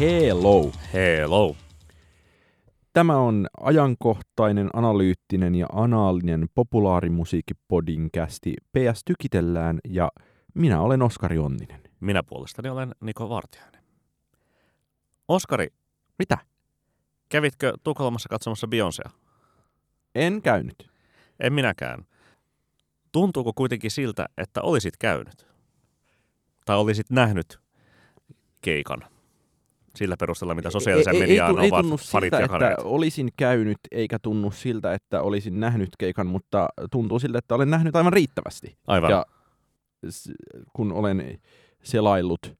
Hello! Hello. Tämä on ajankohtainen, analyyttinen ja anaalinen populaarimusiikkipodinkästi PS Tykitellään ja minä olen Oskari Onninen. Minä puolestani olen Niko Vartiainen. Oskari, Mitä? kävitkö Tukholmassa katsomassa Beyoncéa? En käynyt. En minäkään. Tuntuuko kuitenkin siltä, että olisit käynyt? Tai olisit nähnyt keikan? Sillä perusteella, mitä sosiaalisen ei, mediaan ei, ei, ovat tunnu farit siltä, jakaneet. että olisin käynyt, eikä tunnu siltä, että olisin nähnyt keikan, mutta tuntuu siltä, että olen nähnyt aivan riittävästi. Aivan. Ja kun olen selaillut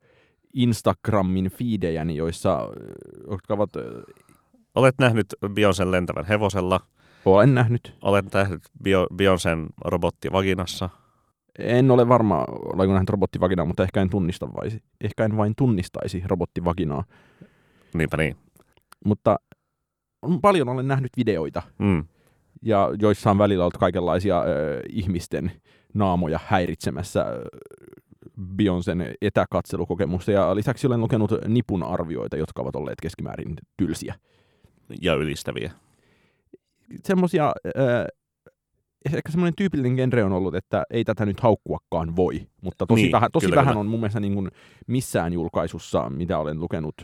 Instagramin fiidejäni, joissa, jotka ovat, Olet nähnyt Beyoncén lentävän hevosella. olen nähnyt. Olet nähnyt Bio- Beyoncén robotti vaginassa. En ole varma, olenko nähnyt robottivaginaa, mutta ehkä en, tunnista vai, ehkä en vain tunnistaisi robottivaginaa. Niinpä niin. Mutta on- paljon olen nähnyt videoita, Mm. ja joissa on välillä ollut kaikenlaisia ö, ihmisten naamoja häiritsemässä Beyoncén etäkatselukokemusta, ja lisäksi olen lukenut nipun arvioita, jotka ovat olleet keskimäärin tylsiä. Ja ylistäviä. Semmoisia, ehkä semmoinen tyypillinen genre on ollut, että ei tätä nyt haukkuakaan voi, mutta tosi, Niin, vähän, tosi kyllä, vähän kyllä. on mun mielestä niin kuin missään julkaisussa, mitä olen lukenut,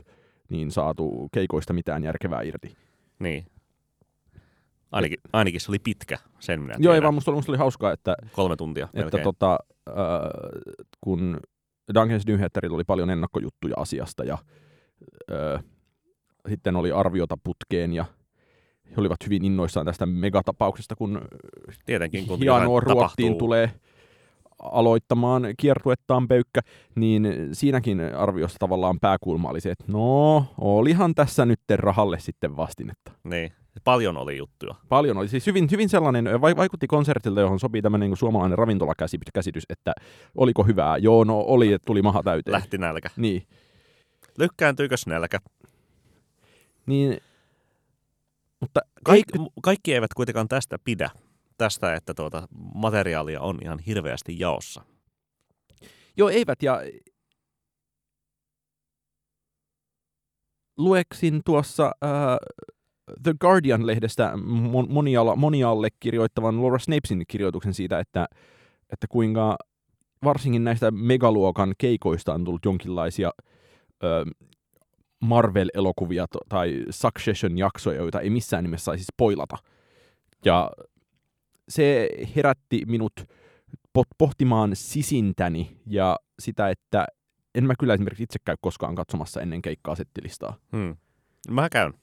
niin saatu keikoista mitään järkevää irti. Niin. Ainakin, ainakin se oli pitkä, sen minä Joo, ei tiedän. vaan musta oli, musta oli hauskaa, että, Kolme tuntia että melkein. tota, äh, kun Dungeons Nyhetterillä oli paljon ennakkojuttuja asiasta ja äh, sitten oli arviota putkeen ja he olivat hyvin innoissaan tästä megatapauksesta, kun Tietenkin, kun hienoa Ruottiin tapahtuu. tulee aloittamaan kiertuettaan pöykkä, niin siinäkin arviossa tavallaan pääkulma oli se, että no, olihan tässä nyt rahalle sitten vastinetta. Niin. Paljon oli juttuja. Paljon oli siis hyvin, hyvin sellainen, vai- vaikutti konsertilta, johon sopii tämmöinen niin suomalainen ravintolakäsitys, että oliko hyvää. Joo, no oli, että tuli maha täyteen. Lähti nälkä. Niin, Lykkääntyykö nälkä? niin, mutta Kaik, ei, mu- kaikki eivät kuitenkaan tästä pidä. Tästä, että tuota materiaalia on ihan hirveästi jaossa. Joo, eivät. Ja lueksin tuossa äh, The Guardian-lehdestä mon- moniala, monialle kirjoittavan Laura Snapesin kirjoituksen siitä, että, että kuinka varsinkin näistä megaluokan keikoista on tullut jonkinlaisia ö, Marvel-elokuvia tai Succession-jaksoja, joita ei missään nimessä saisi spoilata. Ja se herätti minut pohtimaan sisintäni ja sitä, että en mä kyllä esimerkiksi itse käy koskaan katsomassa ennen keikkaa settilistaa. Hmm. Mä käyn.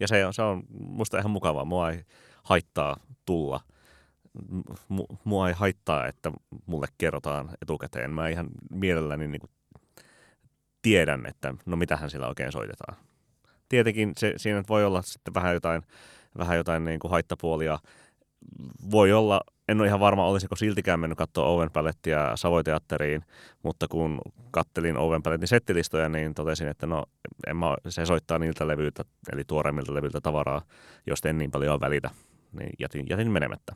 Ja se on, se on musta ihan mukavaa. Mua ei haittaa tulla. M- mua ei haittaa, että mulle kerrotaan etukäteen. Mä ihan mielelläni niin tiedän, että no mitähän sillä oikein soitetaan. Tietenkin se, siinä voi olla sitten vähän jotain, vähän jotain niin kuin haittapuolia. Voi olla, en ole ihan varma, olisiko siltikään mennyt katsoa Owen Palettia Savoiteatteriin, mutta kun kattelin Owen Palettin settilistoja, niin totesin, että no, en mä, se soittaa niiltä levyiltä, eli tuoreimmilta levyiltä tavaraa, josta en niin paljon välitä, niin jätin, jätin menemättä.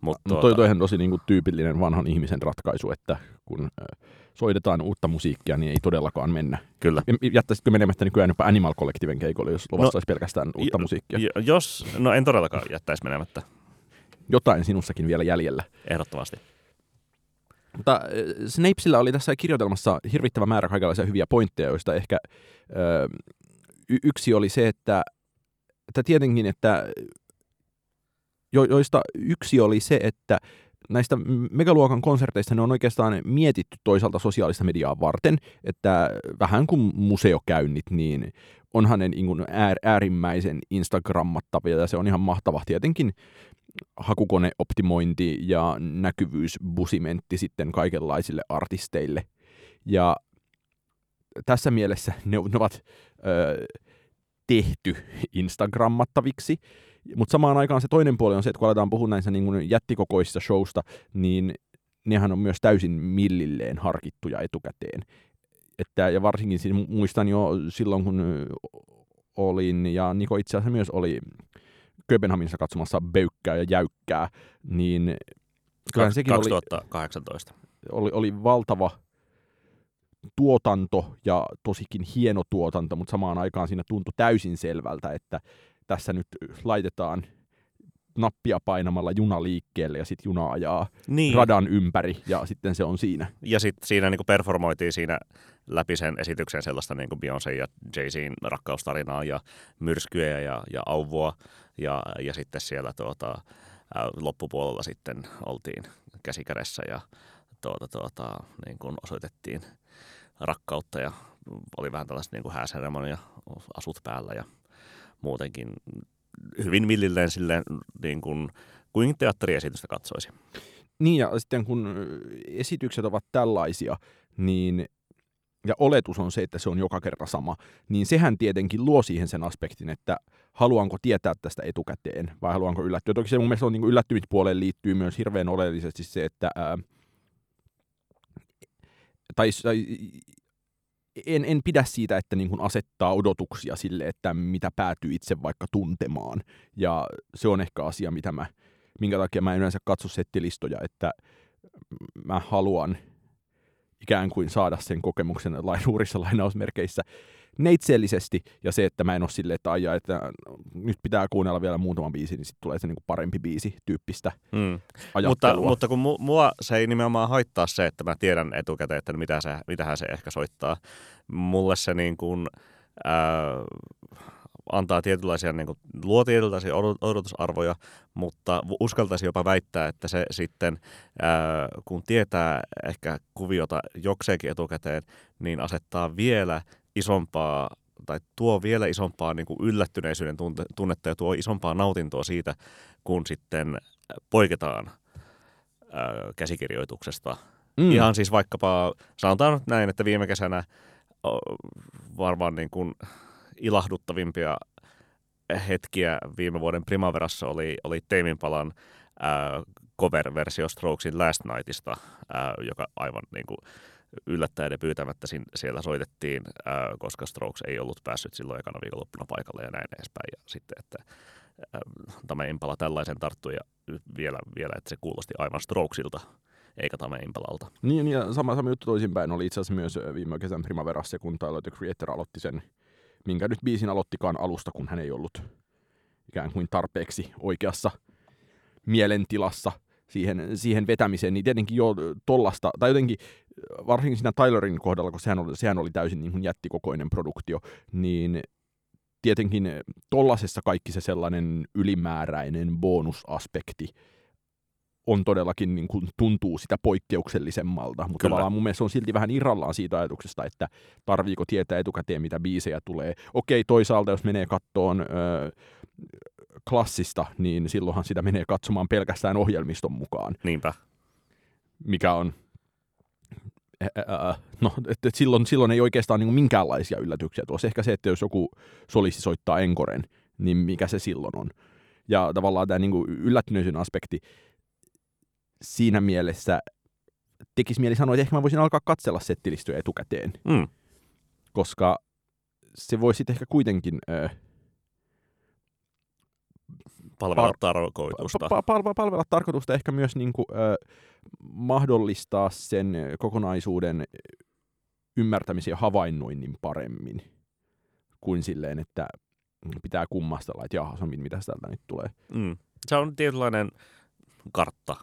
Mut Mutta toi, toihan tosi niin kuin tyypillinen vanhan ihmisen ratkaisu, että kun soitetaan uutta musiikkia, niin ei todellakaan mennä. Kyllä. Jättäisitkö menemättä nykyään jopa Animal Collectiven keikolle, jos luvassa No, olisi pelkästään uutta jo- musiikkia? Jo- Jos, no en todellakaan jättäisi menemättä, Jotain sinussakin vielä jäljellä. ehdottomasti. Mutta Snapesilla oli tässä kirjoitelmassa hirvittävä määrä kaikenlaisia hyviä pointteja, joista ehkä ö, y- yksi oli se, että, että tietenkin, että jo, joista yksi oli se, että näistä megaluokan konserteista ne on oikeastaan mietitty toisaalta sosiaalista mediaa varten, että vähän kuin museokäynnit, niin onhan ne niin äär, äärimmäisen Instagrammattavia ja se on ihan mahtava tietenkin hakukoneoptimointi ja näkyvyysbusimentti sitten kaikenlaisille artisteille. Ja tässä mielessä ne, ne ovat tehty Instagrammattaviksi, mutta samaan aikaan se toinen puoli on se, että kun aletaan puhua näissä niin kuin jättikokoisista showsta, niin nehän on myös täysin millilleen harkittuja etukäteen. Että, ja varsinkin siis mu- muistan jo silloin, kun olin, ja Niko itse asiassa myös oli Kööpenhaminassa katsomassa Böykkää ja Jäykkää, niin kyllähän sekin oli, 2018. oli, oli valtava tuotanto ja tosikin hieno tuotanto, mutta samaan aikaan siinä tuntui täysin selvältä, että tässä nyt laitetaan nappia painamalla juna liikkeelle ja sitten juna ajaa niin. radan ympäri ja sitten se on siinä. Ja sitten siinä niin performoitiin siinä läpi sen esityksen sellaista niin Beyoncé ja Jay-Zin rakkaustarinaa ja myrskyjä ja, ja auvua ja, ja sitten siellä tuota, loppupuolella sitten oltiin käsikädessä ja tuota, tuota, niin kuin osoitettiin rakkautta ja oli vähän tällaista niin kuin hääseremonia, asut päällä ja muutenkin hyvin millilleen silleen niin kuin, kuin teatteriesitystä katsoisi. Niin ja sitten kun esitykset ovat tällaisia, niin ja oletus on se, että se on joka kerta sama, niin sehän tietenkin luo siihen sen aspektin, että haluanko tietää tästä etukäteen vai haluanko yllättyä. Toki se mun mielestä on niin yllättymispuoleen liittyy myös hirveän oleellisesti se, että ää, tai, tai en, en pidä siitä, että niin kuin asettaa odotuksia sille, että mitä päätyy itse vaikka tuntemaan. Ja se on ehkä asia, mitä mä, minkä takia mä en yleensä katso settilistoja, että mä haluan ikään kuin saada sen kokemuksen lain uurissa lainausmerkeissä neitsellisesti, ja se, että mä en ole silleen, että aijaa, että nyt pitää kuunnella vielä muutama biisi, niin sitten tulee se niin kuin parempi biisi tyyppistä mm. Mutta, mutta kun mua se ei nimenomaan haittaa se, että mä tiedän etukäteen, että mitä se, mitähän se ehkä soittaa. Mulle se niin kuin, äh, antaa tietynlaisia, niin kuin, luo tietynlaisia odotusarvoja, mutta uskaltaisi jopa väittää, että se sitten, ää, kun tietää ehkä kuviota jokseenkin etukäteen, niin asettaa vielä isompaa tai tuo vielä isompaa niin kuin yllättyneisyyden tunnetta ja tuo isompaa nautintoa siitä, kun sitten poiketaan ää, käsikirjoituksesta. Mm. Ihan siis vaikkapa, sanotaan näin, että viime kesänä varmaan niin kuin ilahduttavimpia hetkiä viime vuoden Primaverassa oli, oli Teimin palan äh, cover-versio Strokesin Last Nightista, äh, joka aivan niin kuin, yllättäen ja pyytämättä siellä soitettiin, äh, koska Strokes ei ollut päässyt silloin ekana viikonloppuna paikalle ja näin edespäin. Ja sitten, että Tame Impala tällaisen tarttui ja vielä, vielä, että se kuulosti aivan Strokesilta eikä Tame Impalalta. Niin, ja sama, sama juttu toisinpäin oli itse asiassa myös viime kesän Primaverassa, kun Tyler the Creator aloitti sen minkä nyt biisin aloittikaan alusta, kun hän ei ollut ikään kuin tarpeeksi oikeassa mielentilassa siihen, siihen vetämiseen, niin tietenkin jo tollasta, tai jotenkin varsinkin siinä Tylerin kohdalla, kun sehän oli, sehän oli täysin niin kuin jättikokoinen produktio, niin tietenkin tollasessa kaikki se sellainen ylimääräinen bonusaspekti on todellakin niin kuin, tuntuu sitä poikkeuksellisemmalta, mutta Kyllä. tavallaan mun mielestä se on silti vähän irrallaan siitä ajatuksesta, että tarviiko tietää etukäteen, mitä biisejä tulee. Okei, toisaalta jos menee kattoon ö, klassista, niin silloinhan sitä menee katsomaan pelkästään ohjelmiston mukaan. Niinpä. Mikä on no, että silloin, silloin ei oikeastaan niin minkäänlaisia yllätyksiä tuossa. Ehkä se, että jos joku solisti soittaa enkoren, niin mikä se silloin on. Ja tavallaan tämä niin yllättyneisyyden aspekti, siinä mielessä tekisi mieli sanoa, että ehkä mä voisin alkaa katsella settilistoja etukäteen. Mm. Koska se voisi sitten ehkä kuitenkin... Ö, palvella par- tarkoitusta. Pa- pa- palvella tarkoitusta, ehkä myös niin kuin, ö, mahdollistaa sen kokonaisuuden ymmärtämisen ja havainnoinnin paremmin kuin silleen, että pitää kummastella, että jaha, mitä täältä nyt tulee. Mm. Se on tietynlainen kartta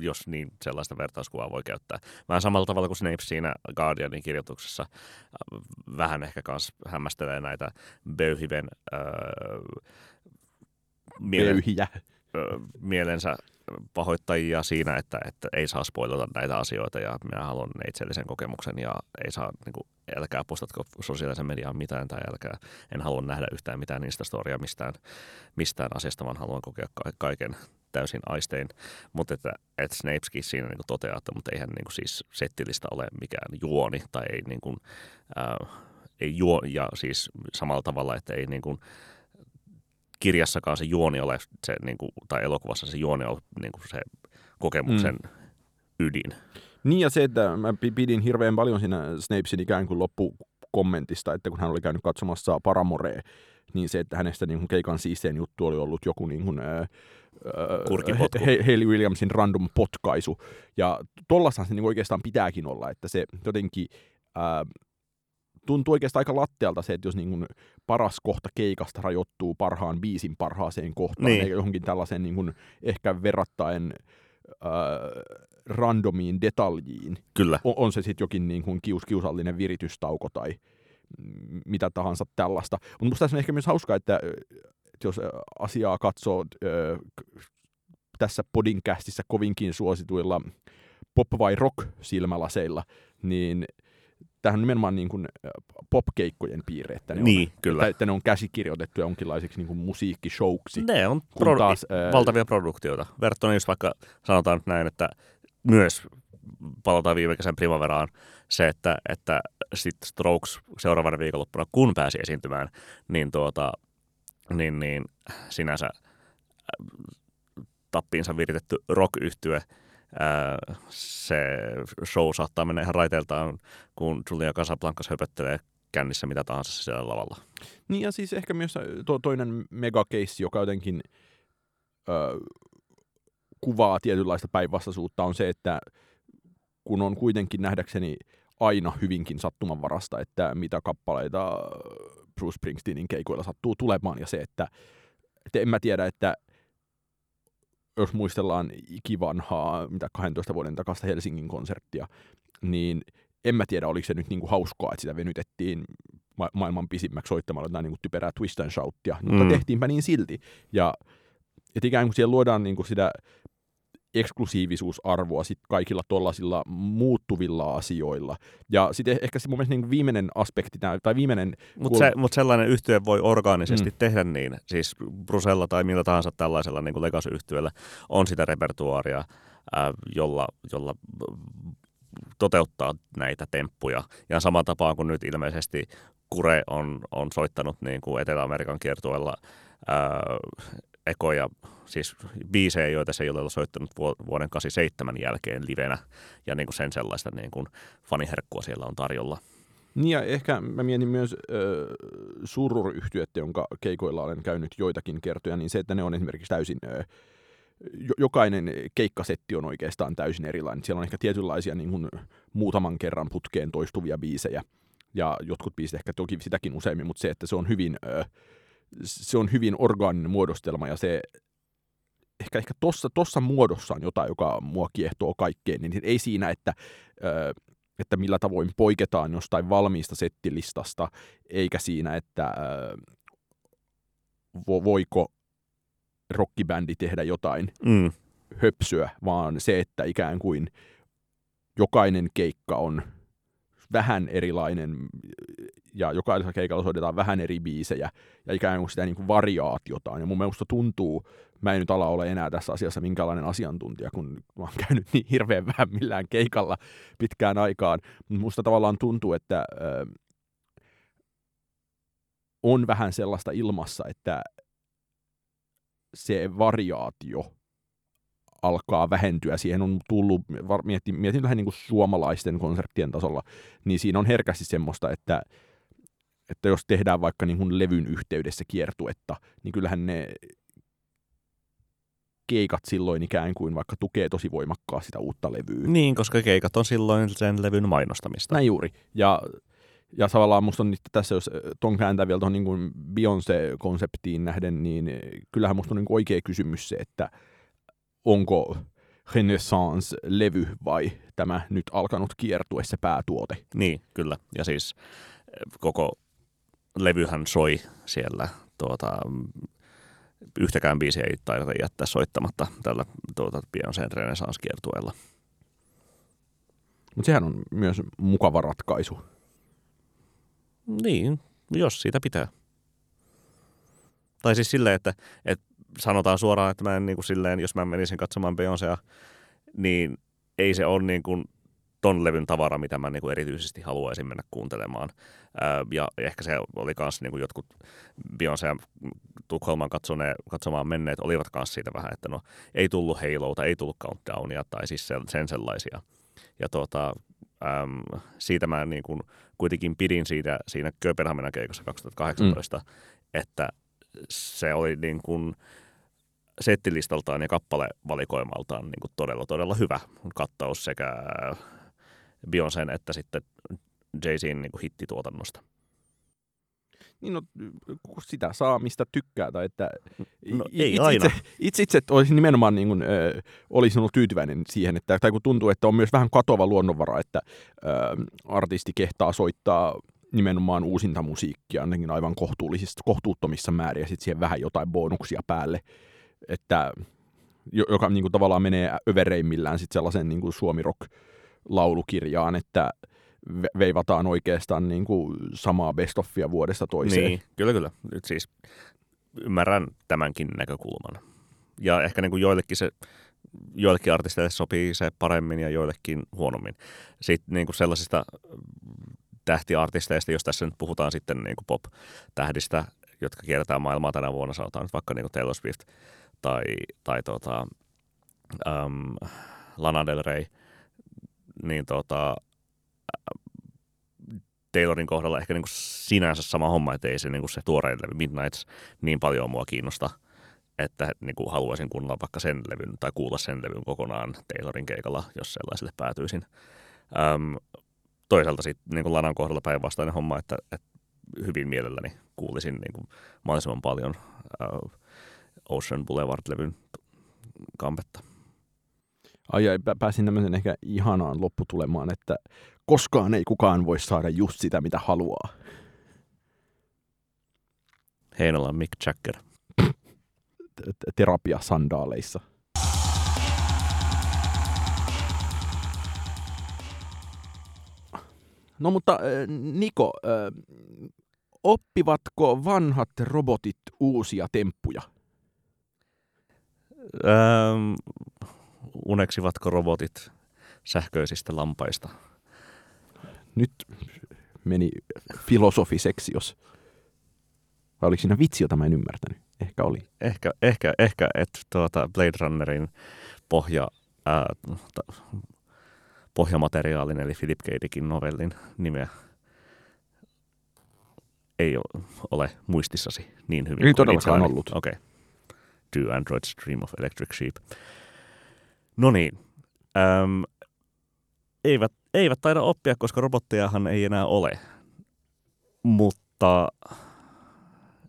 jos niin sellaista vertauskuvaa voi käyttää. Vähän samalla tavalla kuin Snape siinä Guardianin kirjoituksessa äh, vähän ehkä myös hämmästelee näitä Böyhiven öö, mielen, öö, mielensä pahoittajia siinä, että, että ei saa spoilata näitä asioita ja minä haluan neitsellisen kokemuksen ja ei saa, niin kuin, älkää postatko sosiaalisen mediaan mitään tai älkää, en halua nähdä yhtään mitään niistä storia mistään, mistään asiasta, vaan haluan kokea kaiken täysin aistein, mutta että, että Snapeskin siinä niin kuin toteaa, että mutta eihän niin kuin siis settilistä ole mikään juoni tai ei, niin kuin, äh, ei juo, ja siis samalla tavalla, että ei niin kuin, kirjassakaan se juoni ole se, niin kuin, tai elokuvassa se juoni ole niin kuin se kokemuksen mm. ydin. Niin ja se, että mä pidin hirveän paljon siinä Snapesin ikään kuin loppukommentista, että kun hän oli käynyt katsomassa Paramorea, niin se, että hänestä niin kuin keikan siistein juttu oli ollut joku niin kuin, ää, He, Hayley Williamsin random potkaisu. Ja tollasahan se niin oikeastaan pitääkin olla, että se jotenkin ää, tuntuu oikeastaan aika lattealta se, että jos niin kuin paras kohta keikasta rajoittuu parhaan biisin parhaaseen kohtaan, Niin. eikä johonkin tällaiseen niin kuin ehkä verrattain ää, randomiin detaljiin, Kyllä. on, on se sitten jokin niin kuin kius, kiusallinen viritystauko tai mitä tahansa tällaista. Mutta musta tässä on ehkä myös hauskaa, että, että jos ö, asiaa katsoo k- tässä podinkästissä kovinkin suosituilla pop- vai rock-silmälaseilla, niin tämähän on nimenomaan niin kuin pop-keikkojen piirre, että ne, Niin, on, kyllä. Että, että ne on käsikirjoitettu jonkinlaiseksi niin kuin musiikkishowksi. Ne on produ- taas, ää, valtavia produktioita. Verrattuna just vaikka sanotaan nyt näin, että myös palataan viime kesän primaveraan se, että, että sit Strokes seuraavana viikonloppuna, kun pääsi esiintymään, niin, tuota, niin, niin sinänsä äh, tappiinsa viritetty rock yhtye se show saattaa mennä ihan raiteiltaan, kun Julia Casablancas höpöttelee kännissä mitä tahansa siellä lavalla. Niin ja siis ehkä myös to, toinen megakeissi, joka jotenkin ö, kuvaa tietynlaista päinvastaisuutta, on se, että kun on kuitenkin nähdäkseni aina hyvinkin sattumanvarasta, että mitä kappaleita Bruce Springsteenin keikoilla sattuu tulemaan, ja se, että, että en mä tiedä, että jos muistellaan ikivanhaa, mitä 12 vuoden takasta Helsingin konserttia, niin en mä tiedä, oliko se nyt niinku hauskaa, että sitä venytettiin ma- maailman pisimmäksi soittamalla jotain niinku typerää twist and shoutia, mutta Mm. tehtiinpä niin silti. Ja että ikään kuin siellä luodaan niinku sitä eksklusiivisuusarvoa sit kaikilla tollasilla muuttuvilla asioilla. Ja sitten ehkä se mun mielestä niinku viimeinen aspekti, tai viimeinen... Mutta se, mut sellainen yhtye voi orgaanisesti Mm. tehdä niin, siis Brusella tai millä tahansa tällaisella niin legacy-yhtiöllä on sitä repertuaaria, ää, jolla, jolla toteuttaa näitä temppuja. Ja sama tapaan kuin nyt ilmeisesti Kure on, on soittanut niin kuin Etelä-Amerikan kiertueella ää, ekoja, siis biisejä, joita se ei ole soittanut vuo- vuoden 87 jälkeen livenä, ja niin kuin sen sellaista niin kuin faniherkkua siellä on tarjolla. Niin ja ehkä mä mietin myös äh, surur-yhtyettä, jonka keikoilla olen käynyt joitakin kertoja, niin se, että ne on esimerkiksi täysin... Äh, jo- jokainen keikkasetti on oikeastaan täysin erilainen. Siellä on ehkä tietynlaisia niin kuin, muutaman kerran putkeen toistuvia biisejä, ja jotkut biisit ehkä toki sitäkin useammin, mutta se, että se on hyvin, ö, se on hyvin orgaaninen muodostelma, ja se ehkä, ehkä tossa, tossa muodossa on jotain, joka mua kiehtoo kaikkeen, niin ei siinä, että, että millä tavoin poiketaan jostain valmiista settilistasta, eikä siinä, että voiko rockibändi tehdä jotain Mm. höpsöä, vaan se, että ikään kuin jokainen keikka on vähän erilainen ja jokaisella keikalla soitetaan vähän eri biisejä ja ikään kuin sitä niin kuin variaatiota on. Ja mun mielestä tuntuu, mä en nyt ala ole enää tässä asiassa minkälainen asiantuntija, kun mä oon käynyt niin hirveän vähän millään keikalla pitkään aikaan. Mutta musta tavallaan tuntuu, että ö, on vähän sellaista ilmassa, että se variaatio alkaa vähentyä. Siihen on tullut, mietin, mietin vähän niin kuin suomalaisten konserttien tasolla, niin siinä on herkästi semmoista, että, että jos tehdään vaikka niin kuin levyn yhteydessä kiertuetta, niin kyllähän ne keikat silloin ikään kuin vaikka tukee tosi voimakkaasti sitä uutta levyä. Niin, koska keikat on silloin sen levyn mainostamista. Näin juuri. Ja, ja tavallaan musta on nyt tässä, jos äh, ton kääntää vielä tuohon niin Beyoncé-konseptiin nähden, niin äh, kyllähän musta on niin oikea kysymys se, että onko Renaissance-levy vai tämä nyt alkanut kiertue se päätuote. Niin, kyllä. Ja siis eh, koko levyhän soi siellä tuota, yhtäkään biisiä ei taideta jättää soittamatta tällä tuota, Beyoncé'n Renaissance-kiertueella. Mutta sehän on myös mukava ratkaisu. Niin, jos siitä pitää. Tai siis silleen, että, että sanotaan suoraan, että mä en niin kuin silleen, jos mä menisin katsomaan Beyoncéa, niin ei se ole niin kuin ton levyn tavara, mitä mä niin kuin erityisesti haluaisin mennä kuuntelemaan. Ää, ja ehkä se oli myös niin kuin jotkut Beyoncéa Tukholman katsone, katsomaan menneet olivat kanssa siitä vähän, että no ei tullut Haloita, ei tullut Countdownia tai siis sen, sen sellaisia. Ja tuota, äm, siitä mä niin kuin kuitenkin pidin siitä, siinä Kööpenhaminan keikossa 2018, mm. että se oli niin kuin settilistaltaan ja kappalevalikoimaltaan niin kuin todella, todella hyvä kattaus sekä Beyoncén että sitten Jay-Zin niin hittituotannosta. Niin no, sitä saa, mistä tykkää. Tai että No, i- ei itse, aina. Itse, itse, itse olisin nimenomaan niin kuin, ö, olisin ollut tyytyväinen siihen, että, tai kun tuntuu, että on myös vähän katoava luonnonvara, että ö, artisti kehtaa soittaa nimenomaan uusinta musiikkia ainakin aivan kohtuullisissa, kohtuuttomissa määrin ja sitten siihen vähän jotain bonuksia päälle, että jo- joka niin kuin, tavallaan menee övereimmillään sitten sellaisen niin kuin suomi rock laulukirjaan, että ve- veivataan oikeastaan niin kuin samaa best offia vuodesta toiseen. Niin, kyllä, kyllä. Nyt siis ymmärrän tämänkin näkökulman. Ja ehkä niin kuin joillekin se joillekin artisteille sopii se paremmin ja joillekin huonommin. Sitten niin kuin sellaisista tähtiartisteista, jos tässä nyt puhutaan sitten niin kuin pop-tähdistä, jotka kierretään maailmaa tänä vuonna, sanotaan nyt vaikka niin kuin Taylor Swift tai, tai tota, um, Lana Del Rey, niin tota, Taylorin kohdalla ehkä niin kuin sinänsä sama homma, että ei se, niin kuin se tuorein levy Midnights niin paljon mua kiinnosta, että niin kuin haluaisin kuunnella vaikka sen levyn tai kuulla sen levyn kokonaan Taylorin keikalla, jos sellaiselle päätyisin. Öm, toisaalta sitten niin kuin Lanan kohdalla päinvastainen homma, että, että hyvin mielelläni kuulisin niin kuin mahdollisimman paljon uh, Ocean Boulevard-levyn kampetta. Ai, ai pä- pääsin tämmöisen ehkä ihanaan lopputulemaan, että koskaan ei kukaan voi saada just sitä, mitä haluaa. Heinolan Mick Jagger. Terapia sandaaleissa. No mutta Niko, oppivatko vanhat robotit uusia temppuja? Öm, uneksivatko robotit sähköisistä lampaista? Nyt meni filosofiseksi, jos... Vai oliko siinä vitsi, jota mä en ymmärtänyt? Ehkä oli. Ehkä, ehkä, ehkä että tuota Blade Runnerin pohja, ää, ta, pohjamateriaalin, eli Philip K. Dickin novellin nimeä ei ole muistissasi niin hyvin Ei kuin todellakaan itselläni. ollut. Okei. Okay. Do Androids Dream of Electric Sheep. No niin. Öm, eivät, eivät taida oppia, koska robottejahan ei enää ole. Mutta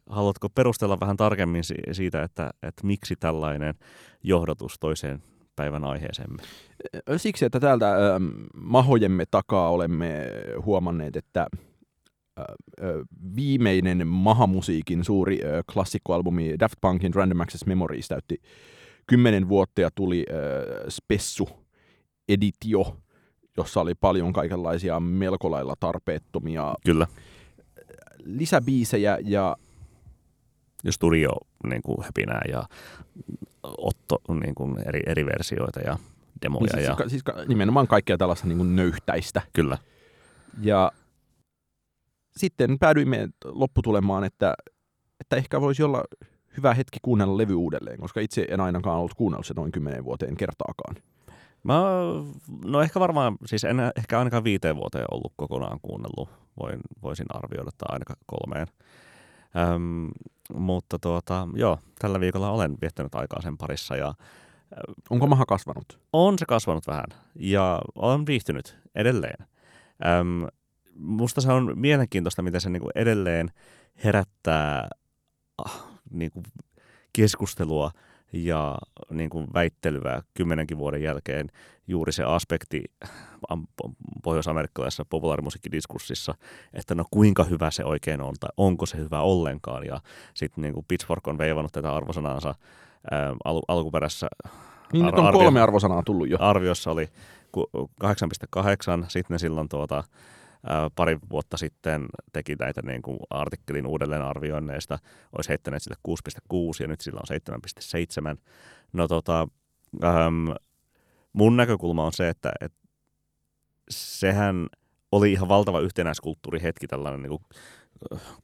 haluatko perustella vähän tarkemmin si- siitä, että, että miksi tällainen johdatus toiseen päivän aiheeseemme? Siksi, että täältä mahojemme takaa olemme huomanneet, että ö, viimeinen mahamusiikin suuri ö, klassikkoalbumi Daft Punkin Random Access Memories täytti kymmenen vuotta ja tuli ö, Spessu Editio, jossa oli paljon kaikenlaisia melko lailla tarpeettomia Kyllä. lisäbiisejä ja Ja studio niin kuin höpinää ja Otto niin kuin eri, eri versioita ja demoja. niin siis, ja, siis ka- nimenomaan kaikkea tällaista niin kuin nöyhtäistä. kyllä. Ja sitten päädyimme lopputulemaan, että, että ehkä voisi olla hyvä hetki kuunnella levy uudelleen, koska itse en ainakaan ollut kuunnellut se noin kymmenen vuoteen kertaakaan. Mä, no ehkä varmaan, siis en ehkä ainakaan viiteen vuoteen ollut kokonaan kuunnellut, Voin, voisin arvioida, tai ainakaan kolmeen. Öm, mutta tuota, joo, tällä viikolla olen viettänyt aikaa sen parissa ja Onko maha kasvanut? on se kasvanut vähän ja olen viihtynyt edelleen. Öm, musta se on mielenkiintoista, miten se niinku edelleen herättää ah, niinku keskustelua ja niinku väittelyä kymmenenkin vuoden jälkeen juuri se aspekti am- pohjois-amerikkalaisessa populaarimusiikkidiskurssissa, että no kuinka hyvä se oikein on tai onko se hyvä ollenkaan. Ja sitten niinku Pitchfork on veivannut tätä arvosanaansa ää, al- alkuperäisessä Niin Ar- nyt on arvio- kolme arvosanaa tullut jo. arviossa oli ku- 8,8, sitten ne silloin tuota, pari vuotta sitten teki näitä niin kuin artikkelin uudelleenarvioinneista, olisi heittäneet sille 6,6 ja nyt sillä on 7,7. No tota, äm, mun näkökulma on se, että et, sehän oli ihan valtava yhtenäiskulttuurihetki, tällainen niin kuin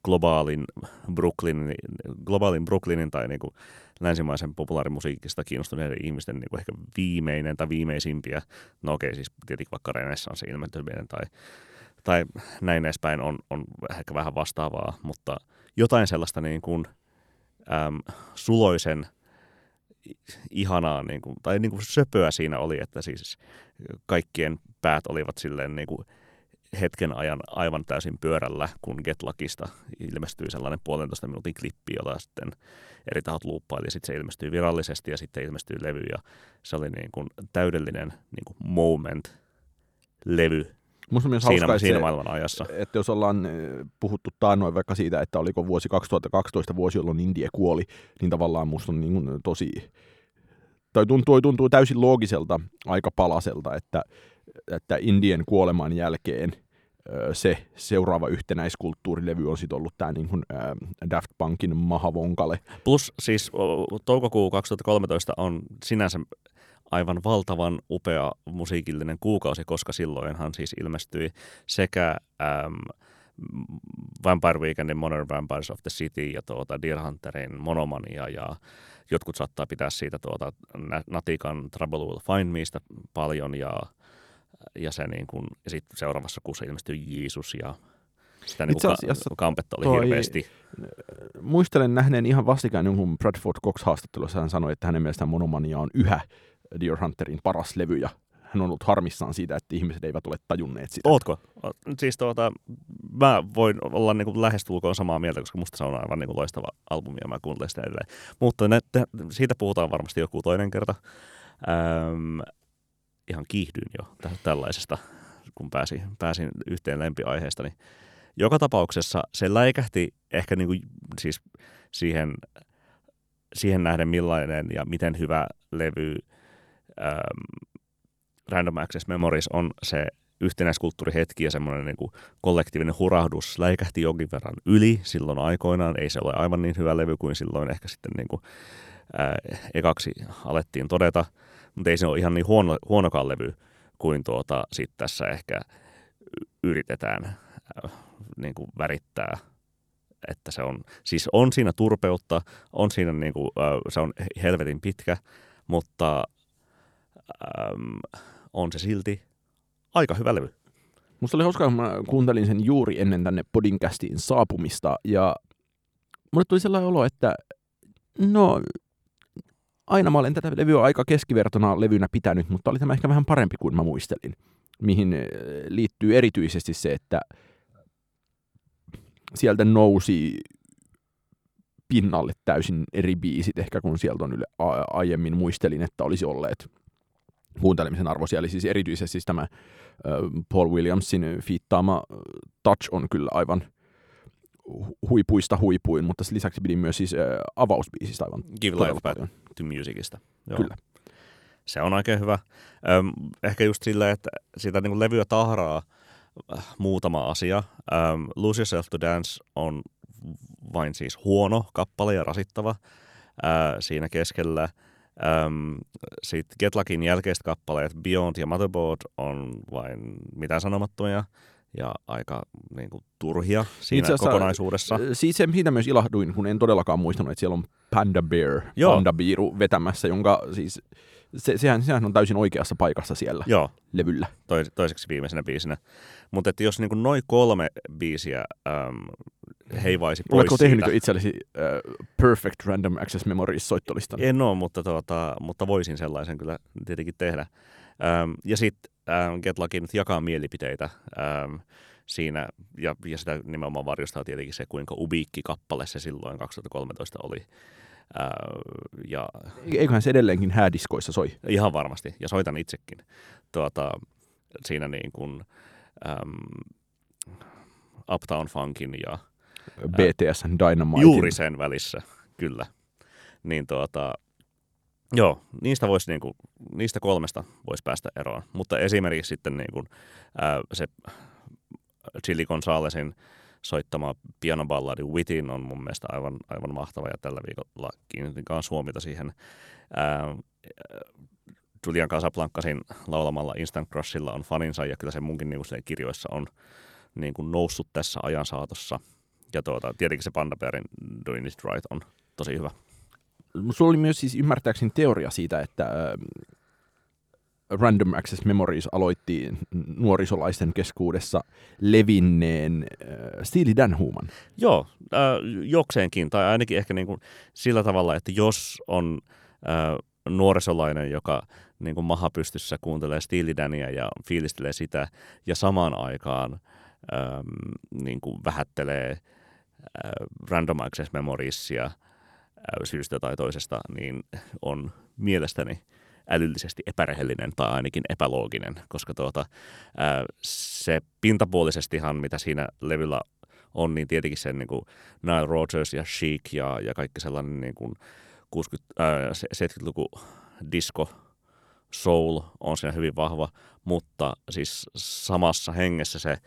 globaalin Brooklynin, globaalin Brooklynin tai niin kuin länsimaisen populaarimusiikista kiinnostuneiden ihmisten niin kuin ehkä viimeinen tai viimeisimpiä, no okei, siis tietenkin vaikka renessanssin ilmentyminen tai, tai näin edespäin on, on ehkä vähän vastaavaa, mutta jotain sellaista niin kuin, äm, suloisen ihanaa niin kuin, tai niin kuin söpöä siinä oli, että siis kaikkien päät olivat silleen niin kuin hetken ajan aivan täysin pyörällä, kun Getlakista ilmestyi sellainen puolentoista minuutin klippi, jota sitten eri tahot luuppaili. Sitten se ilmestyi virallisesti ja sitten ilmestyi levy ja se oli niin kuin täydellinen niin kuin moment-levy Musta myös siinä, hauska, siinä että, maailman ajassa. että jos ollaan eh, puhuttu taannoin vaikka siitä, että oliko vuosi 2012 vuosi, jolloin Indie kuoli, niin tavallaan musta on niin kuin tosi, tai tuntuu, tuntuu täysin loogiselta, aika palaselta, että, että Indien kuoleman jälkeen se seuraava yhtenäiskulttuurilevy on sitten ollut tämä niin kuin, Daft Punkin Mahavonkale. Plus siis toukokuu 2013 on sinänsä aivan valtavan upea musiikillinen kuukausi, koska silloinhan siis ilmestyi sekä äm, Vampire Weekendin Modern Vampires of the City ja tuota Deer Hunterin Monomania ja jotkut saattaa pitää siitä tuota Natikan Trouble Will Find Meistä paljon ja, ja se niin kuin, ja sitten seuraavassa kuussa ilmestyi Jeesus ja sitä niin kuin asiassa ka- kampetta oli toi- hirveästi. Muistelen nähneen ihan vastikään jonkun Bradford Cox-haastattelussa hän sanoi, että hänen mielestään Monomania on yhä Deer Hunterin paras levy ja hän on ollut harmissaan siitä, että ihmiset eivät ole tajunneet sitä. Ootko? Siis tuota, mä voin olla niin kuin lähestulkoon samaa mieltä, koska musta se on aivan niin kuin loistava albumi ja mä kuuntelen sitä edelleen. Mutta ne, siitä puhutaan varmasti joku toinen kerta. Öm, ihan kiihdyin jo tä- tällaisesta, kun pääsin, pääsin yhteen lempiaiheesta. Niin joka tapauksessa se läikähti ehkä niin kuin, siis siihen, siihen nähden millainen ja miten hyvä levy öm, Random Access Memories on se yhtenäiskulttuurihetki ja semmoinen niin kollektiivinen hurahdus läikähti jonkin verran yli silloin aikoinaan. Ei se ole aivan niin hyvä levy kuin silloin ehkä sitten niin kuin, ää, ekaksi alettiin todeta, mutta ei se ole ihan niin huono, huonokaan levy kuin tuota, sit tässä ehkä yritetään ää, niin kuin värittää että se on, siis on siinä turpeutta, on siinä niin kuin, ää, se on helvetin pitkä, mutta äm, on se silti aika hyvä levy. Musta oli hauskaa, kun mä kuuntelin sen juuri ennen tänne podcastiin saapumista ja mulle tuli sellainen olo, että no aina mä olen tätä levyä aika keskivertona levynä pitänyt, mutta oli tämä ehkä vähän parempi kuin mä muistelin. Mihin eh, liittyy erityisesti se, että sieltä nousi pinnalle täysin eri biisit, ehkä kun sieltä on yle, aiemmin muistelin, että olisi olleet kuuntelemisen arvoisia. Eli siis erityisesti siis tämä äh, Paul Williamsin fiittaama äh, Touch on kyllä aivan hu- huipuista huipuin, mutta lisäksi pidin myös siis äh, avausbiisistä aivan Give Life Back paljon. to Musicista. Joo. Kyllä. Se on oikein hyvä. Ehkä just sillä, että sitä niin kuin levyä tahraa äh, muutama asia. Lose Yourself to Dance on vain siis huono kappale ja rasittava ää, siinä keskellä. Öm, Sitten Getlackin jälkeiset kappaleet Beyond ja Motherboard on vain mitään sanomattomia ja aika niin kuin, turhia siinä Itse kokonaisuudessa. Siis sen siitä myös ilahduin, kun en todellakaan muistanut, että siellä on Panda Bear, Joo. Panda Biiru vetämässä, jonka siis se, sehän, sehän on täysin oikeassa paikassa siellä Joo, levyllä. toi, toiseksi viimeisenä biisinä. Mutta että jos niin noin kolme biisiä äm, heivaisi pois Oletko siitä, tehnyt itsellesi uh, Perfect Random Access Memories soittolistan? En ole, mutta, tuota, mutta voisin sellaisen kyllä tietenkin tehdä. Ähm, ja sitten ähm, Getlaki nyt jakaa mielipiteitä ähm, siinä, ja, ja sitä nimenomaan varjostaa tietenkin se, kuinka ubiikki kappale se silloin 2013 oli. Ja Eiköhän se edelleenkin häädiskoissa soi. ihan varmasti, ja soitan itsekin. Tuota, siinä niin kuin ähm, Uptown Funkin ja BTS Dynamite. Juuri sen välissä, kyllä. Niin tuota, joo, niistä, voisi niinku, niistä kolmesta voisi päästä eroon. Mutta esimerkiksi sitten niinku, ää, se Chili Gonzalesin soittama pianoballadi Witin on mun mielestä aivan, aivan mahtava ja tällä viikolla kiinnitin kanssa huomiota siihen ää, Julian Casablancasin laulamalla Instant Crushilla on faninsa ja kyllä se munkin niinku silleen kirjoissa on niin kuin noussut tässä ajan saatossa. Ja tuota, tietenkin se Panda Bearin Doing It Right on tosi hyvä. Sulla oli myös siis ymmärtääkseni teoria siitä, että Random Access Memories aloitti nuorisolaisten keskuudessa levinneen äh, Steely Dan huuman. Joo, äh, jokseenkin, tai ainakin ehkä niin kuin sillä tavalla, että jos on äh, nuorisolainen, joka niin kuin maha pystyssä, kuuntelee Steely Dania ja fiilistelee sitä, ja samaan aikaan äm, niin kuin vähättelee äh, Random Access Memoriesia äh, syystä tai toisesta, niin on mielestäni älyllisesti epärehellinen tai ainakin epälooginen, koska tuota, ää, se pintapuolisestihan, mitä siinä levyllä on, niin tietenkin sen niin kuin Nile Rodgers ja Chic ja, ja kaikki sellainen niin kuin 60, ää, 70-luku disco soul on siinä hyvin vahva, mutta siis samassa hengessä se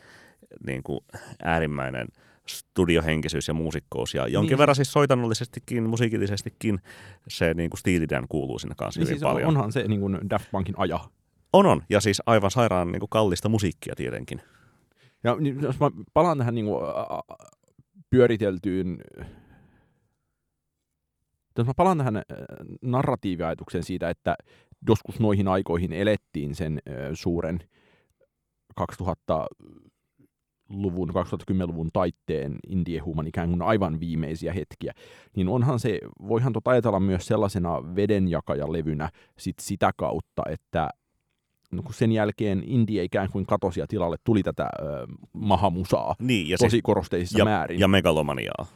niin kuin äärimmäinen – studiohenkisyys ja muusikkous. Ja jonkin niin. verran siis soitannollisestikin, musiikillisestikin se niin kuin Steely kuuluu sinne kanssa niin hyvin siis paljon. Onhan se niin kuin Daft Punkin aja. On, on. Ja siis aivan sairaan niin kuin kallista musiikkia tietenkin. Ja jos mä palaan tähän niin kuin, pyöriteltyyn jos mä palaan tähän narratiiviajatukseen siitä, että joskus noihin aikoihin elettiin sen suuren 2000 luvun, 2010-luvun taitteen indiehuman ikään kuin aivan viimeisiä hetkiä, niin onhan se, voihan tota ajatella myös sellaisena vedenjakajalevynä sit sitä kautta, että no kun sen jälkeen indie ikään kuin katosi ja tilalle tuli tätä ö, mahamusaa niin, ja tosi se, korosteisissa ja, määrin. Ja megalomaniaa.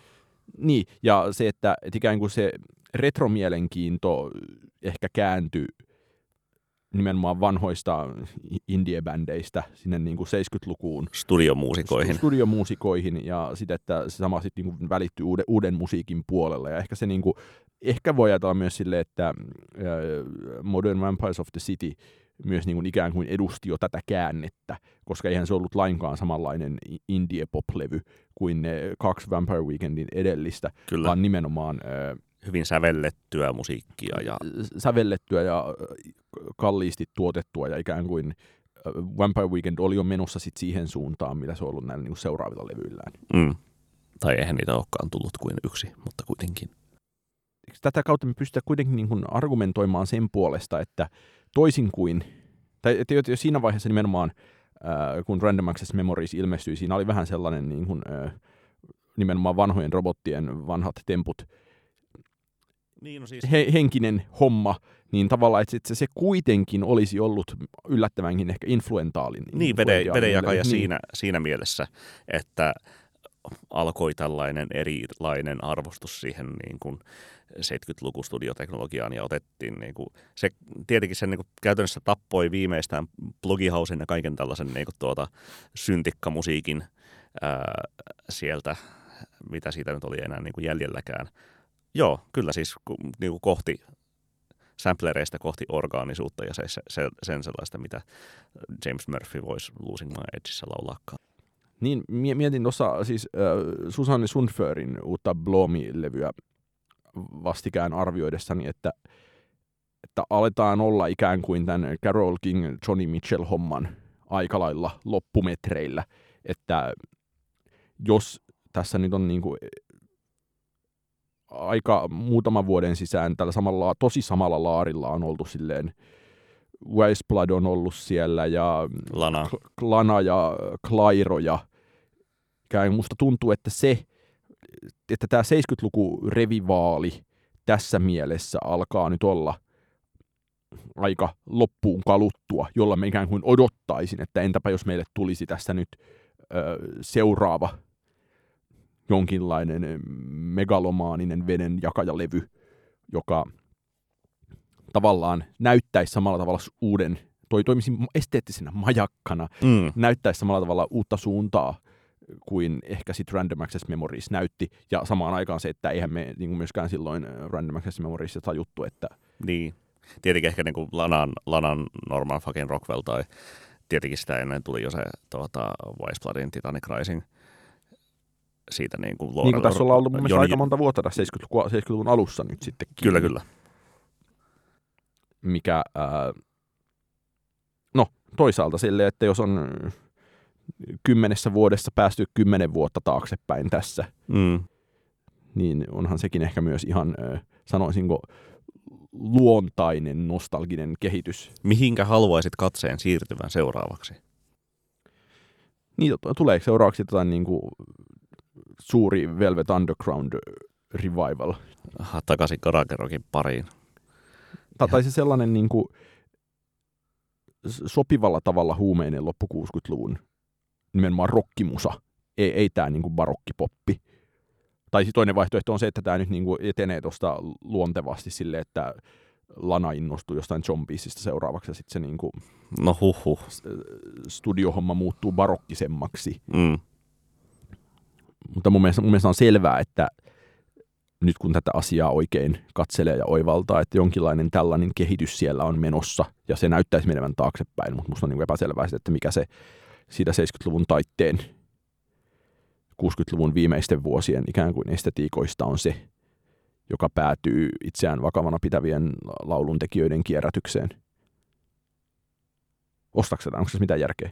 Niin, ja se, että, että ikään kuin se retromielenkiinto ehkä kääntyi nimenomaan vanhoista indie-bändeistä sinne niin kuin 70-lukuun. Studiomuusikoihin. Studiomuusikoihin ja sitten, että se sama sitten niin välittyy uuden, uuden musiikin puolelle. Ja ehkä se niin kuin, ehkä voi ajatella myös sille, että äh, Modern Vampires of the City myös niin kuin ikään kuin edusti jo tätä käännettä, koska eihän se ollut lainkaan samanlainen indie-pop-levy kuin ne kaksi Vampire Weekendin edellistä, Kyllä. vaan nimenomaan äh, hyvin sävellettyä musiikkia. Ja... Sävellettyä ja kalliisti tuotettua ja ikään kuin Vampire Weekend oli jo menossa sit siihen suuntaan, mitä se on ollut näillä niin seuraavilla levyillään. Mm. Tai eihän niitä olekaan tullut kuin yksi, mutta kuitenkin. Tätä kautta me pystytään kuitenkin niin kuin argumentoimaan sen puolesta, että toisin kuin, tai että jo siinä vaiheessa nimenomaan, äh, kun Random Access Memories ilmestyi, siinä oli vähän sellainen niin kuin, äh, nimenomaan vanhojen robottien vanhat temput, niin, no siis... he, henkinen homma, niin tavallaan, että se, se kuitenkin olisi ollut yllättävänkin ehkä influentaalinen. Niin, vede, vedenjakaja niin. siinä, siinä mielessä, että alkoi tällainen erilainen arvostus siihen niin kuin 70-luku studioteknologiaan ja otettiin niin kuin, se tietenkin sen niin kuin, käytännössä tappoi viimeistään blogihausen ja kaiken tällaisen niin kuin, tuota, syntikkamusiikin ää, sieltä, mitä siitä nyt oli enää niin kuin jäljelläkään. Joo, kyllä siis niin kuin kohti samplereista kohti orgaanisuutta ja se, se, sen sellaista, mitä James Murphy voisi Losing My Edgeissä laulaakaan. Niin, mietin tuossa siis äh, Susanne Sundförin uutta Blomi-levyä vastikään arvioidessani, että, että aletaan olla ikään kuin tämän Carol King, Johnny Mitchell-homman aikalailla loppumetreillä, että jos tässä nyt on niin kuin aika muutaman vuoden sisään tällä samalla, tosi samalla laarilla on oltu silleen, Westblood on ollut siellä ja Lana, Lana ja Klairo ja käy. musta tuntuu, että se, että tämä 70-luku revivaali tässä mielessä alkaa nyt olla aika loppuun kaluttua, jolla mä ikään kuin odottaisin, että entäpä jos meille tulisi tästä nyt ö, seuraava jonkinlainen eh, megalomaaninen veden jakajalevy, joka tavallaan näyttäisi samalla tavalla uuden, toi toimisi esteettisenä majakkana, mm. näyttäisi samalla tavalla uutta suuntaa kuin ehkä sitten Random Access Memories näytti, ja samaan aikaan se, että eihän me niin myöskään silloin eh, Random Access Memories tajuttu, että... Niin, tietenkin ehkä niin kuin Lanan, Lanan Norman fucking Rockwell, tai tietenkin sitä ennen tuli jo se tuota, Wise Bloodin Titanic Rising – siitä niin kuin Niin kuin tässä ollaan ollut mun Joni... aika monta vuotta tässä 70-luvun, 70-luvun alussa nyt sitten. Kyllä, kyllä. Mikä, ää, no toisaalta sille, että jos on kymmenessä vuodessa päästy kymmenen vuotta taaksepäin tässä, mm. niin onhan sekin ehkä myös ihan, sanoisinko, luontainen, nostalginen kehitys. Mihinkä haluaisit katseen siirtyvän seuraavaksi? Niin, tuleeko seuraavaksi jotain niin kuin suuri Velvet Underground revival. Aha, takaisin Karakerokin pariin. Tai se sellainen niin kuin, sopivalla tavalla huumeinen loppu 60-luvun nimenomaan rockimusa, ei, ei tämä niinku barokkipoppi. Tai sitten toinen vaihtoehto on se, että tämä nyt niinku etenee tuosta luontevasti sille, että Lana innostuu jostain John Beatsista seuraavaksi ja sitten se niinku No huhhuh. studiohomma muuttuu barokkisemmaksi. Mm. Mutta mun mielestä, mun mielestä on selvää, että nyt kun tätä asiaa oikein katselee ja oivaltaa, että jonkinlainen tällainen kehitys siellä on menossa, ja se näyttäisi menevän taaksepäin, mutta musta on niin epäselvää, se, että mikä se siitä 70-luvun taitteen 60-luvun viimeisten vuosien ikään kuin estetiikoista on se, joka päätyy itseään vakavana pitävien lauluntekijöiden kierrätykseen. Sitä? Onko se mitään järkeä?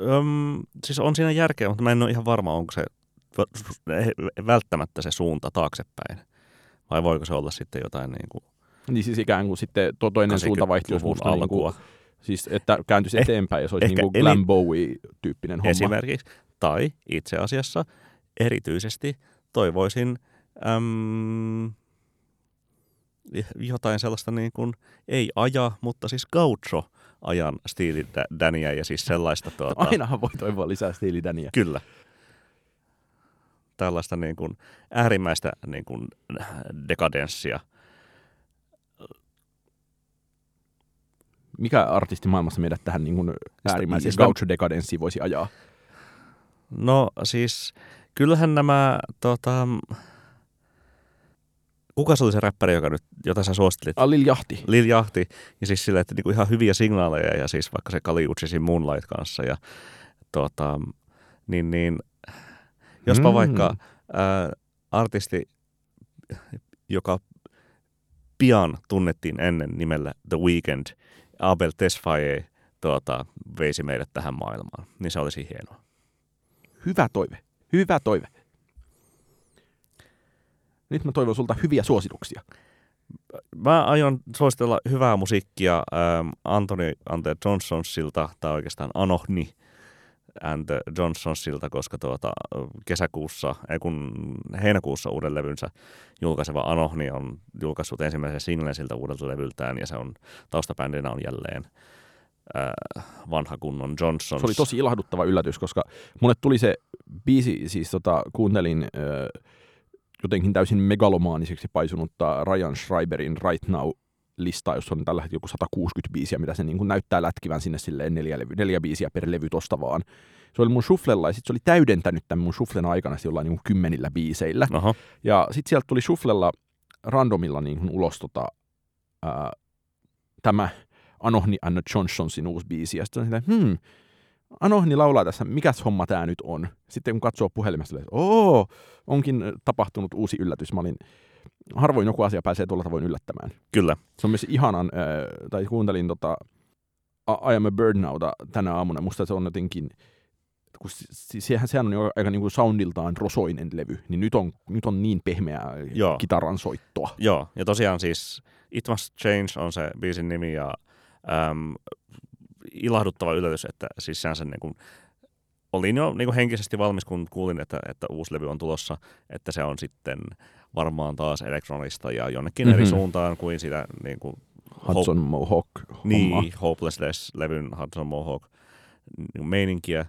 Öm, siis on siinä järkeä, mutta mä en ole ihan varma, onko se vä- välttämättä se suunta taaksepäin. Vai voiko se olla sitten jotain niin kuin Niin siis ikään kuin sitten to toinen suunta vaihtuisi 80-luvun musta niin kuin, siis että kääntyisi Eh- eteenpäin ja se olisi niin kuin Glam Bowie-tyyppinen homma. esimerkiksi. Tai itse asiassa erityisesti toivoisin äm, jotain sellaista niin kuin, ei aja, mutta siis gaucho ajan stiilidäniä ja siis sellaista tuota, Ainahan voi toivoa lisää stiilidäniä. Kyllä. Tällaista niin kuin äärimmäistä niin kuin dekadenssia. Mikä artisti maailmassa meidät tähän niin kuin äärimmäiseen siis mä- gaucho-dekadenssiin voisi ajaa? No siis, kyllähän nämä, tota, kuka se oli se räppäri, joka nyt, jota sä suosittelit? Alil Jahti. Lil Jahti, ja siis sille, että niinku ihan hyviä signaaleja, ja siis vaikka se Kali Utsisin Moonlight kanssa, ja tota, niin, niin jospa mm. vaikka ää, artisti, joka pian tunnettiin ennen nimellä The Weeknd, Abel Tesfaye, tuota, veisi meidät tähän maailmaan, niin se olisi hienoa. Hyvä toive. Hyvä toive. Nyt mä toivon sulta hyviä suosituksia. Mä aion suositella hyvää musiikkia ähm, Anthony and the Johnsonsilta, tai oikeastaan Anohni and the Johnsonsilta, koska tuota, kesäkuussa, ei kun heinäkuussa uuden levynsä julkaiseva Anohni on julkaissut ensimmäisen singlen siltä uudelta levyltään, ja se on taustabändinä on jälleen äh, vanha kunnon Johnsons. Se oli tosi ilahduttava yllätys, koska mulle tuli se biisi, siis tota, kuuntelin ö, jotenkin täysin megalomaaniseksi paisunutta Ryan Schreiberin Right Now listaa, jossa on tällä hetkellä joku 160 biisiä, mitä se niin kuin näyttää lätkivän sinne silleen neljä, levy, neljä biisiä per levy tosta vaan. Se oli mun shufflella ja sitten se oli täydentänyt tämän mun shufflen aikana jollain niin kuin kymmenillä biiseillä. Oho, Ja sitten sieltä tuli shufflella randomilla niin kuin ulos tota, ää, tämä Anohni the Johnsonsin uusi biisi. Ja sitten hmm, Anohni laulaa tässä, mikäs homma tämä nyt on? Sitten kun katsoo puhelimesta, että oo, onkin tapahtunut uusi yllätys. Mä olin, harvoin joku asia pääsee tuolla tavoin yllättämään. kyllä. Se on myös ihanan, ää, tai kuuntelin tota, I Am a Bird Nowta tänä aamuna. Musta se on jotenkin, kun sehän, sehän on jo aika niin kuin soundiltaan rosoinen levy, niin nyt on, nyt on niin pehmeää Joo. kitaran soittoa. Joo, ja tosiaan siis It Must Change on se biisin nimi ja äm, ilahduttava yllätys, että siis sehän sen niin kuin, olin jo niin kuin henkisesti valmis, kun kuulin, että, että uusi levy on tulossa, että se on sitten varmaan taas elektronista ja jonnekin mm-hmm. eri Mhm. suuntaan kuin sitä niin kuin, Hudson Mohawk homma. niin, Hopelessness-levyn Hudson Mohawk niin meininkiä.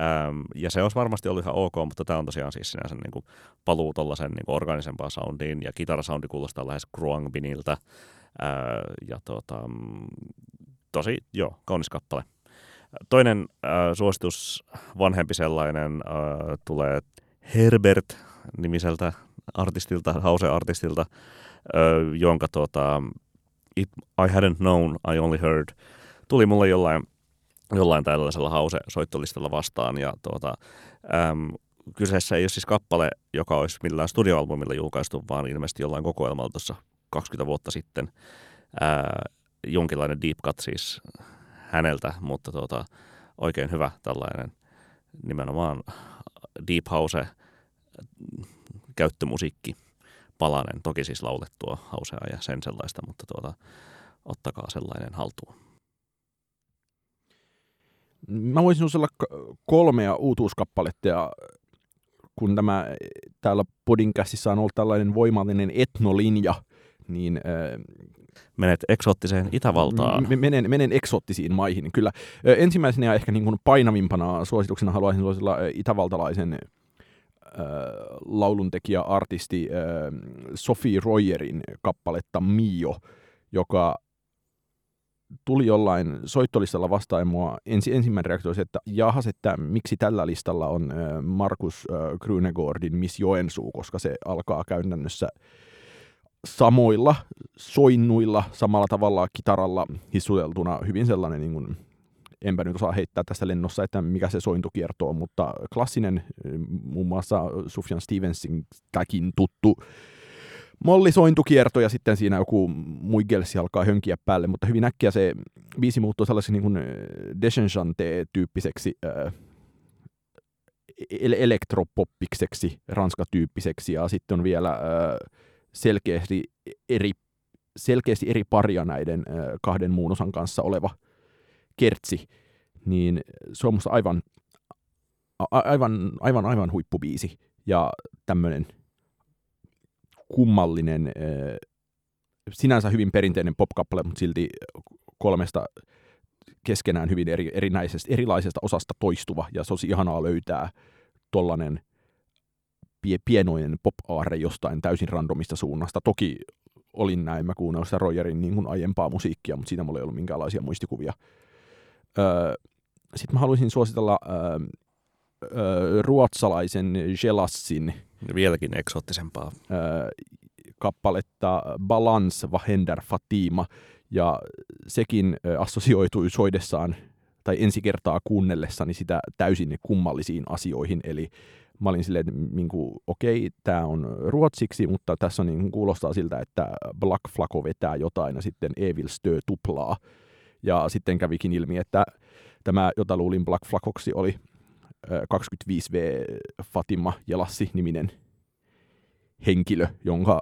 Ähm, ja se olisi varmasti ollut ihan ok, mutta tämä on tosiaan siis sinänsä niin kuin paluu tuollaisen niin organisempaan soundiin, ja kitarasoundi kuulostaa lähes Kruangbinilta. Äh, ja tota, mm, tosi, joo, kaunis kappale. Toinen äh, suositus, vanhempi sellainen, äh, tulee Herbert nimiseltä artistilta, Hause-artistilta, äh, jonka tota, It, I hadn't known, I only heard, tuli mulle jollain, jollain tällaisella hause-soittolistalla vastaan. Ja tuota, äm, kyseessä ei ole siis kappale, joka olisi millään studioalbumilla julkaistu, vaan ilmeisesti jollain kokoelmalla tuossa 20 vuotta sitten. Ää, jonkinlainen deep cut siis häneltä, mutta tuota, oikein hyvä tällainen nimenomaan deep house käyttömusiikki palanen, toki siis laulettua hausea ja sen sellaista, mutta tuota, ottakaa sellainen haltuun. Mä voisin suositella k- kolmea uutuuskappaletta ja kun tämä täällä podcastissa on ollut tällainen voimallinen etnolinja, niin äh, Menet eksoottiseen Itävaltaan. Menen, menen eksoottisiin maihin, kyllä. Ensimmäisenä ja ehkä niin kuin painavimpana suosituksena haluaisin suositella itävaltalaisen lauluntekijä, artisti Sophie Royerin kappaletta Mio, joka tuli jollain soittolistalla vastaan ja mua ensi, ensimmäinen reaktio oli että jahas, että miksi tällä listalla on Markus ö, Grünegårdin Miss Joensuu, koska se alkaa käytännössä samoilla soinnuilla, samalla tavalla kitaralla hissuteltuna, hyvin sellainen, niin kuin, enpä nyt osaa heittää tästä lennossa, että mikä se sointukierto on, mutta klassinen, muun muassa Sufjan Stevensin täkin tuttu mollisointukierto ja sitten siinä joku muigelsi alkaa hönkiä päälle, mutta hyvin äkkiä se biisi muuttuu sellaisen niin kuin Deschenchante-tyyppiseksi äh, elektropoppikseksi, ranskatyyppiseksi. Ja sitten on vielä äh, selkeästi eri, selkeästi eri paria näiden kahden muun osan kanssa oleva kertsi, niin se on musta aivan, aivan, aivan, aivan huippubiisi. Ja tämmöinen kummallinen, sinänsä hyvin perinteinen popkappale, mutta silti kolmesta keskenään hyvin eri, erinäisestä, erilaisesta osasta toistuva, ja se olisi ihanaa löytää tollanen pienoinen pop-aarre jostain täysin randomista suunnasta. Toki olin näin, mä kuunnellut sitä Rogerin niin kuin aiempaa musiikkia, mutta siinä mulla ei ollut minkäänlaisia muistikuvia. Öö, Sitten mä haluaisin suositella öö, öö, ruotsalaisen Gelassin Vieläkin eksoottisempaa. öö, kappaletta Balance Vahender Fatima, ja sekin assosioitui soidessaan tai ensi kertaa kuunnellessani sitä täysin kummallisiin asioihin, eli mä olin silleen, että niin kuin, okei, tämä on ruotsiksi, mutta tässä on, niin kuin, kuulostaa siltä, että Black Flaco vetää jotain ja sitten Evil Stö tuplaa. Ja sitten kävikin ilmi, että tämä, jota luulin Black Flacoksi, oli ö, 25V Fatima Jelassi-niminen henkilö, jonka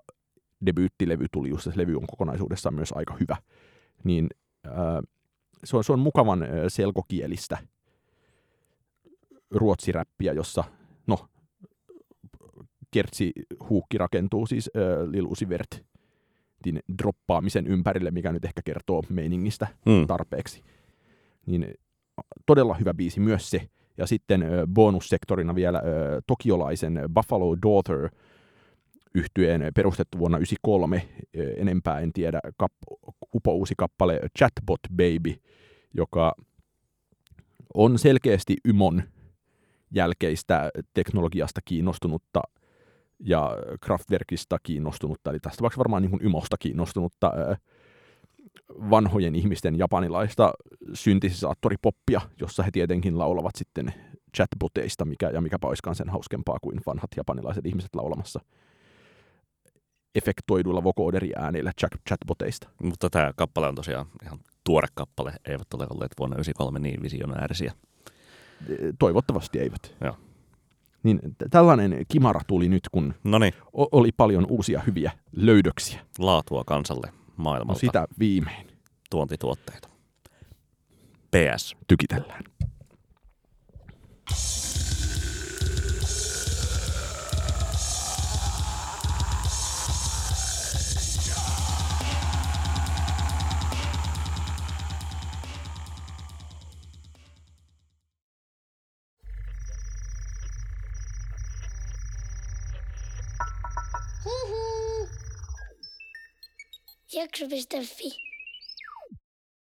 debyyttilevy tuli just, levy on kokonaisuudessaan myös aika hyvä. Niin se, on, se on mukavan selkokielistä ruotsiräppiä, jossa no, kertsi huukki rakentuu siis ää, Lil Uzi Vertin droppaamisen ympärille, mikä nyt ehkä kertoo meiningistä Hmm. tarpeeksi. Niin todella hyvä biisi myös se. Ja sitten bonussektorina vielä tokiolaisen Buffalo Daughter yhtyeen perustettu vuonna 1993, enempää en tiedä, kap- upouusi kappale Chatbot Baby, joka on selkeästi Ymon jälkeistä teknologiasta kiinnostunutta ja Kraftwerkista kiinnostunutta, eli tästä vaikka varmaan niin kuin Ymosta kiinnostunutta vanhojen ihmisten japanilaista syntesisaattoripoppia, jossa he tietenkin laulavat sitten chatboteista, mikä, ja mikä paiskaan sen hauskempaa kuin vanhat japanilaiset ihmiset laulamassa efektoiduilla vocooderi-äänillä chat- chatboteista. Mutta tämä kappale on tosiaan ihan tuore kappale. Eivät ole olleet vuonna 1993 niin visionäärisiä. Toivottavasti eivät. Joo. Niin tällainen kimara tuli nyt, kun No niin, o- oli paljon uusia hyviä löydöksiä. laatua kansalle No maailmalta. sitä viimein Tuontituotteita. PS. tykitellään. Jakso.fi